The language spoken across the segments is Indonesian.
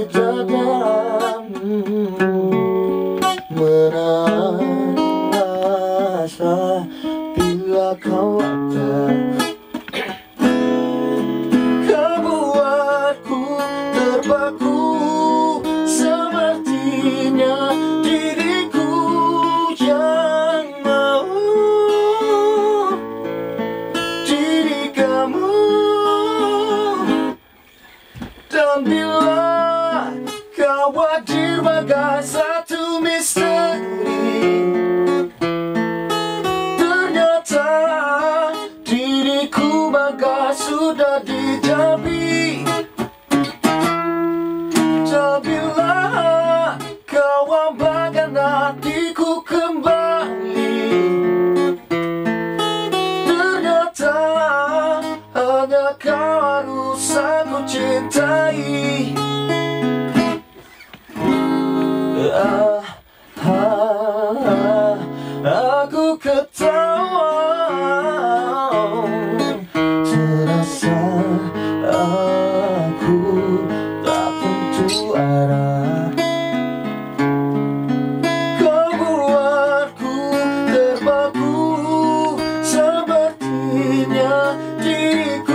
dijaga Menahan rasa bila kau ada Kau buatku terpaku. Sepertinya diriku yang mau. Diri kamu Dan bila hanya kau harus aku cintai? Ah, ah, ah, Aku ketawa. Terasa aku tak tentu arah. Kau buatku terpaku Sepertinya diriku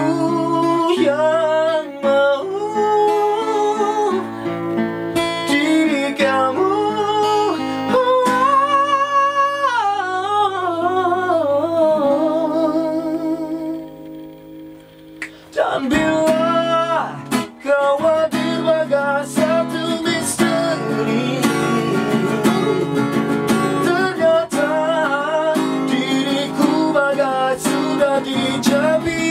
Jabir.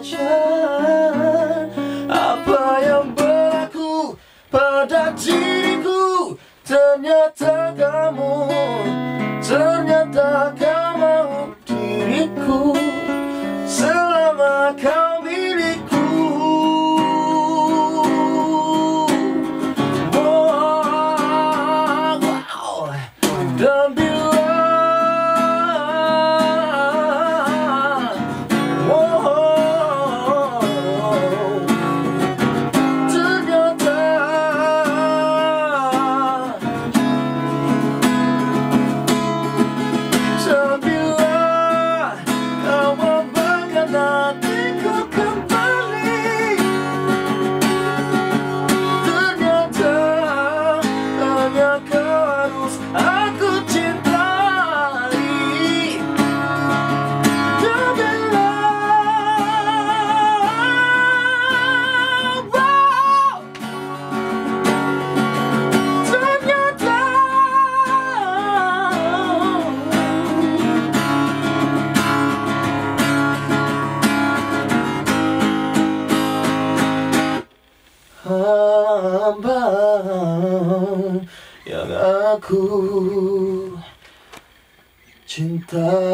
Terbaca Apa hamba yang aku cintai